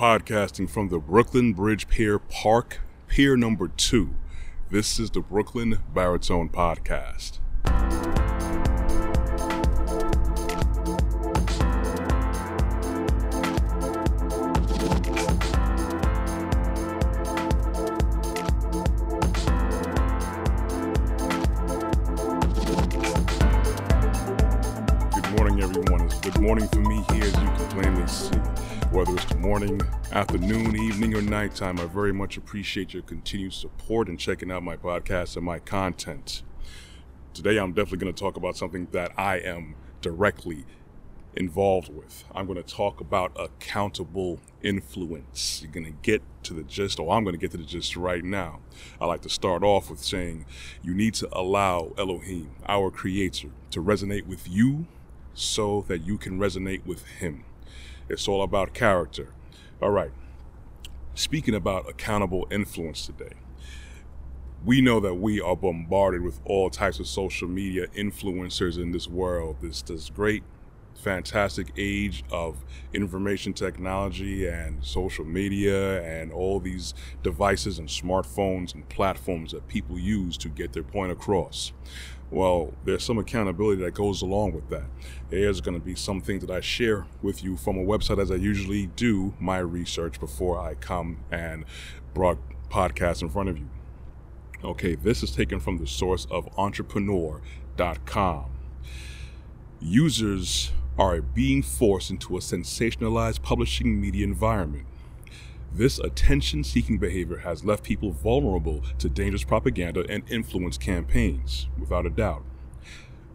podcasting from the Brooklyn Bridge Pier Park, Pier number two. This is the Brooklyn Baritone Podcast. Good morning, everyone. It's good morning for me here, as you can plainly see. Whether it's the morning, afternoon, evening, or nighttime, I very much appreciate your continued support and checking out my podcast and my content. Today, I'm definitely going to talk about something that I am directly involved with. I'm going to talk about accountable influence. You're going to get to the gist, or I'm going to get to the gist right now. I like to start off with saying you need to allow Elohim, our creator, to resonate with you so that you can resonate with him. It's all about character. All right. Speaking about accountable influence today, we know that we are bombarded with all types of social media influencers in this world. This this great, fantastic age of information technology and social media and all these devices and smartphones and platforms that people use to get their point across. Well, there's some accountability that goes along with that. There's going to be some things that I share with you from a website as I usually do my research before I come and brought podcasts in front of you. Okay, this is taken from the source of entrepreneur.com. Users are being forced into a sensationalized publishing media environment. This attention seeking behavior has left people vulnerable to dangerous propaganda and influence campaigns, without a doubt.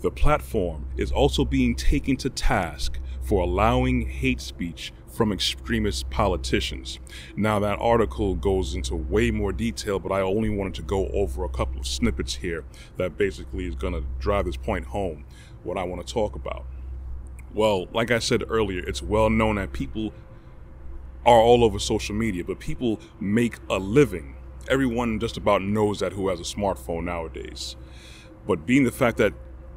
The platform is also being taken to task for allowing hate speech from extremist politicians. Now, that article goes into way more detail, but I only wanted to go over a couple of snippets here that basically is going to drive this point home, what I want to talk about. Well, like I said earlier, it's well known that people are all over social media, but people make a living. Everyone just about knows that who has a smartphone nowadays. But being the fact that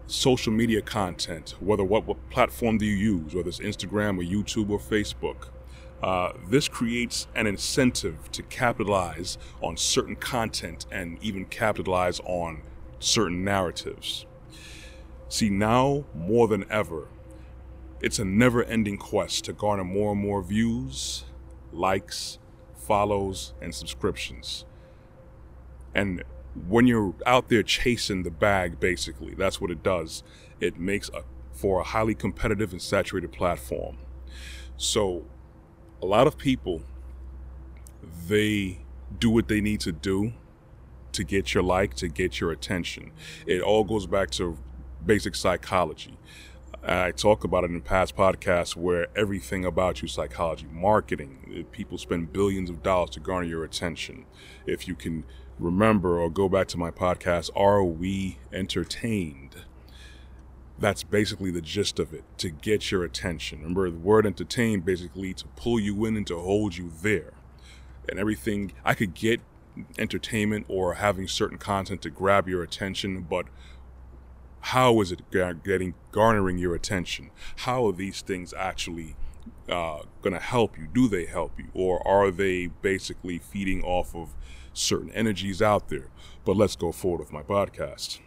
social media content, whether what, what platform do you use, whether it's Instagram or YouTube or Facebook, uh, this creates an incentive to capitalize on certain content and even capitalize on certain narratives. See, now more than ever, it's a never ending quest to garner more and more views, likes, follows, and subscriptions. And when you're out there chasing the bag, basically, that's what it does. It makes a, for a highly competitive and saturated platform. So, a lot of people, they do what they need to do to get your like, to get your attention. It all goes back to basic psychology. I talk about it in past podcasts where everything about you psychology, marketing, people spend billions of dollars to garner your attention. If you can remember or go back to my podcast, Are We Entertained? That's basically the gist of it to get your attention. Remember, the word entertain basically to pull you in and to hold you there. And everything, I could get entertainment or having certain content to grab your attention, but how is it getting garnering your attention? How are these things actually uh, going to help you? Do they help you, or are they basically feeding off of certain energies out there? But let's go forward with my podcast.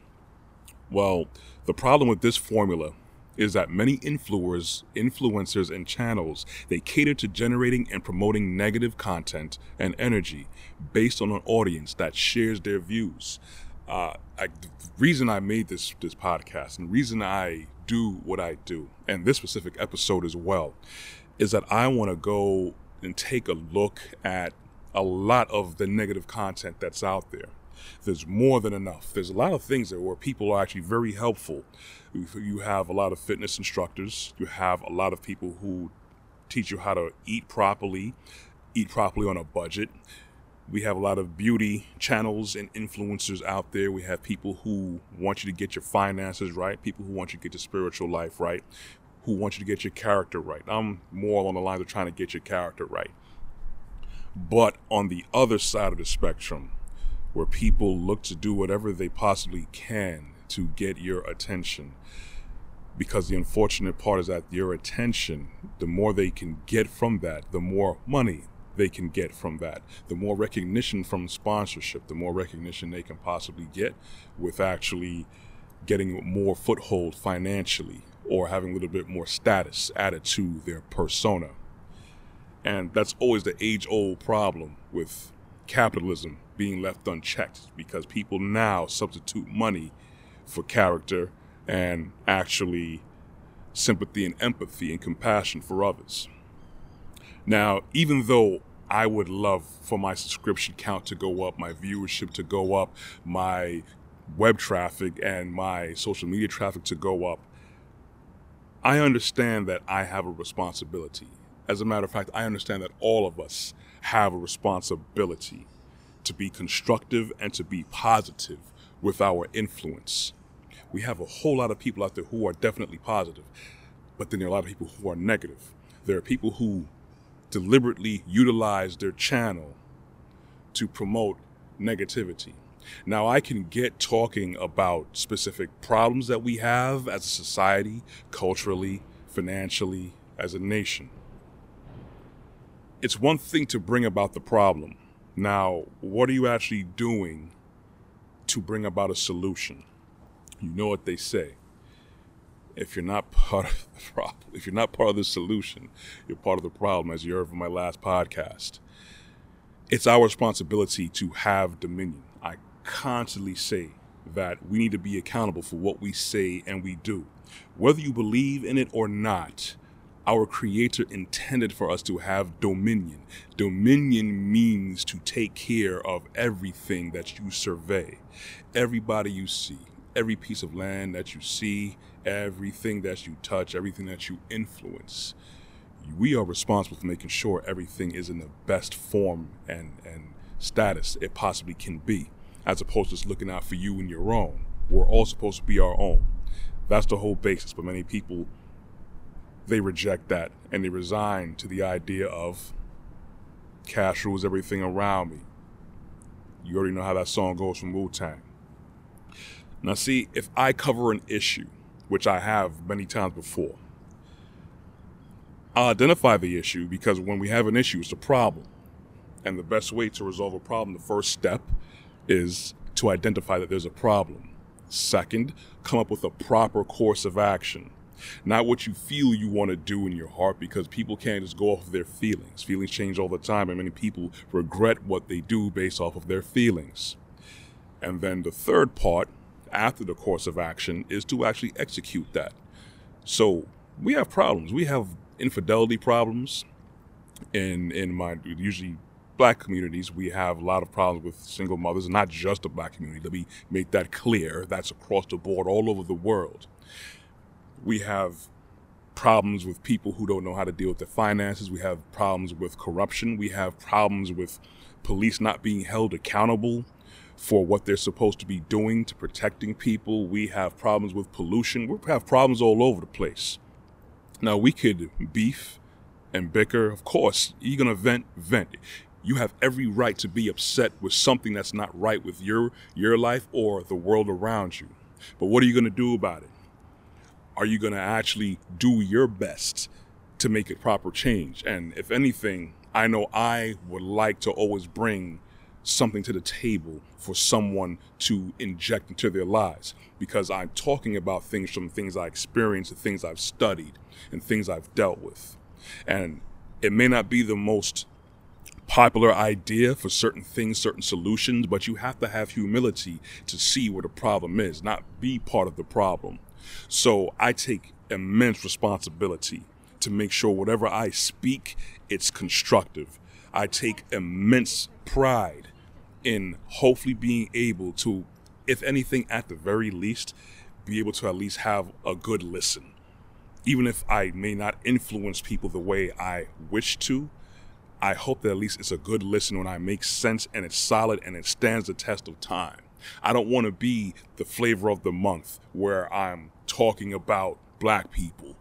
Well, the problem with this formula is that many influencers, influencers and channels they cater to generating and promoting negative content and energy based on an audience that shares their views. Uh, I, the reason I made this this podcast and the reason I do what I do, and this specific episode as well, is that I want to go and take a look at a lot of the negative content that's out there. There's more than enough. There's a lot of things where people are actually very helpful. You have a lot of fitness instructors. You have a lot of people who teach you how to eat properly, eat properly on a budget. We have a lot of beauty channels and influencers out there. We have people who want you to get your finances right, people who want you to get your spiritual life right, who want you to get your character right. I'm more along the lines of trying to get your character right. But on the other side of the spectrum, where people look to do whatever they possibly can to get your attention, Because the unfortunate part is that your attention, the more they can get from that, the more money they can get from that, the more recognition from sponsorship, the more recognition they can possibly get with actually getting more foothold financially or having a little bit more status added to their persona. And that's always the age old problem with capitalism being left unchecked because people now substitute money for character and actually sympathy and empathy and compassion for others. Now, even though I would love for my subscription count to go up, my viewership to go up, my web traffic and my social media traffic to go up, I understand that I have a responsibility. As a matter of fact, I understand that all of us have a responsibility to be constructive and to be positive with our influence. We have a whole lot of people out there who are definitely positive, but then there are a lot of people who are negative. There are people who deliberately utilize their channel to promote negativity. Now, I can get talking about specific problems that we have as a society, culturally, financially, as a nation. It's one thing to bring about the problem. Now, what are you actually doing to bring about a solution? You know what they say. If you're not part of the problem, if you're not part of the solution, you're part of the problem, as you heard from my last podcast. It's our responsibility to have dominion. I constantly say that we need to be accountable for what we say and we do. Whether you believe in it or not, our Creator intended for us to have dominion. Dominion means to take care of everything that you survey, everybody you see, every piece of land that you see, everything that you touch, everything that you influence. We are responsible for making sure everything is in the best form and, and status it possibly can be, as opposed to just looking out for you and your own. We're all supposed to be our own. That's the whole basis, but many people they reject that and they resign to the idea of cash rules everything around me. You already know how that song goes from Wu Tang. Now, see, if I cover an issue, which I have many times before, I'll identify the issue because when we have an issue, it's a problem. And the best way to resolve a problem, the first step is to identify that there's a problem. Second, come up with a proper course of action. Not what you feel you want to do in your heart because people can't just go off of their feelings. Feelings change all the time, and many people regret what they do based off of their feelings. And then the third part, after the course of action, is to actually execute that. So we have problems. We have infidelity problems in in my usually black communities, we have a lot of problems with single mothers, not just the black community. Let me make that clear. That's across the board, all over the world we have problems with people who don't know how to deal with their finances. We have problems with corruption. We have problems with police not being held accountable for what they're supposed to be doing to protecting people. We have problems with pollution. We have problems all over the place. Now, we could beef and bicker. Of course, you're going to vent, vent. You have every right to be upset with something that's not right with your, your life or the world around you. But what are you going to do about it? are you going to actually do your best to make a proper change? And if anything, I know I would like to always bring something to the table for someone to inject into their lives because I'm talking about things from things I experienced and things I've studied and things I've dealt with. And it may not be the most popular idea for certain things, certain solutions, but you have to have humility to see where the problem is, not be part of the problem. So I take immense responsibility to make sure whatever I speak, it's constructive. I take immense pride in hopefully being able to, if anything, at the very least, be able to at least have a good listen. Even if I may not influence people the way I wish to, I hope that at least it's a good listen when I make sense and it's solid and it stands the test of time. I don't want to be the flavor of the month where I'm talking about black people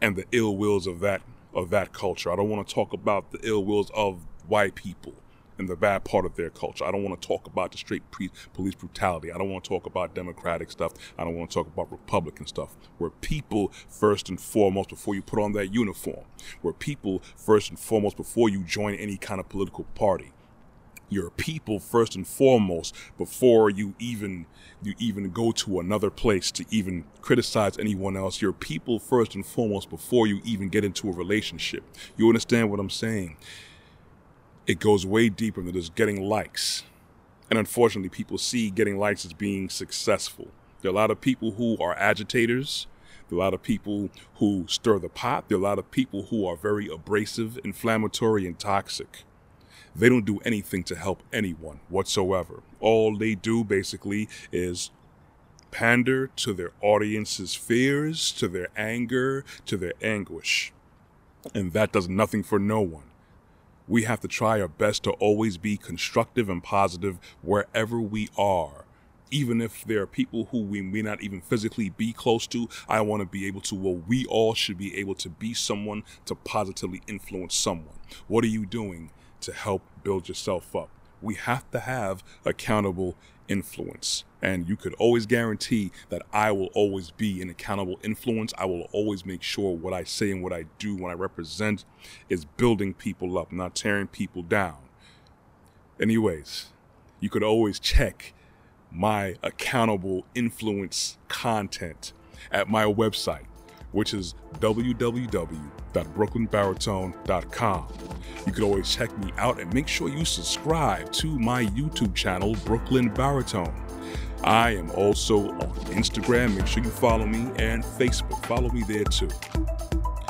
and the ill wills of that of that culture. I don't want to talk about the ill wills of white people and the bad part of their culture. I don't want to talk about the straight pre- police brutality. I don't want to talk about democratic stuff. I don't want to talk about Republican stuff. Where people first and foremost before you put on that uniform. Where people first and foremost before you join any kind of political party your people first and foremost before you even you even go to another place to even criticize anyone else your people first and foremost before you even get into a relationship you understand what i'm saying it goes way deeper than just getting likes and unfortunately people see getting likes as being successful there are a lot of people who are agitators there are a lot of people who stir the pot there are a lot of people who are very abrasive inflammatory and toxic they don't do anything to help anyone whatsoever. All they do basically is pander to their audience's fears, to their anger, to their anguish. And that does nothing for no one. We have to try our best to always be constructive and positive wherever we are. Even if there are people who we may not even physically be close to, I want to be able to, well, we all should be able to be someone to positively influence someone. What are you doing? to help build yourself up. We have to have accountable influence. And you could always guarantee that I will always be an accountable influence. I will always make sure what I say and what I do when I represent is building people up, not tearing people down. Anyways, you could always check my accountable influence content at my website, which is www.brooklynbaritone.com. You can always check me out and make sure you subscribe to my YouTube channel, Brooklyn Baritone. I am also on Instagram. Make sure you follow me and Facebook. Follow me there too.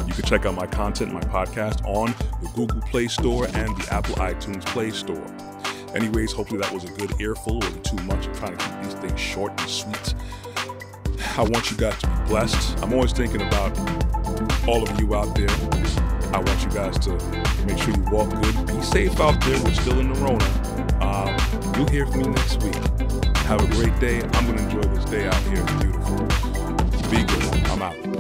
You can check out my content, my podcast on the Google Play Store and the Apple iTunes Play Store. Anyways, hopefully that was a good earful. It wasn't too much. I'm trying to keep these things short and sweet. I want you guys to blessed. I'm always thinking about all of you out there. I want you guys to make sure you walk good. Be safe out there. We're still in the Rona. Um, you'll hear from me next week. Have a great day. I'm going to enjoy this day out here. It's beautiful. Be good.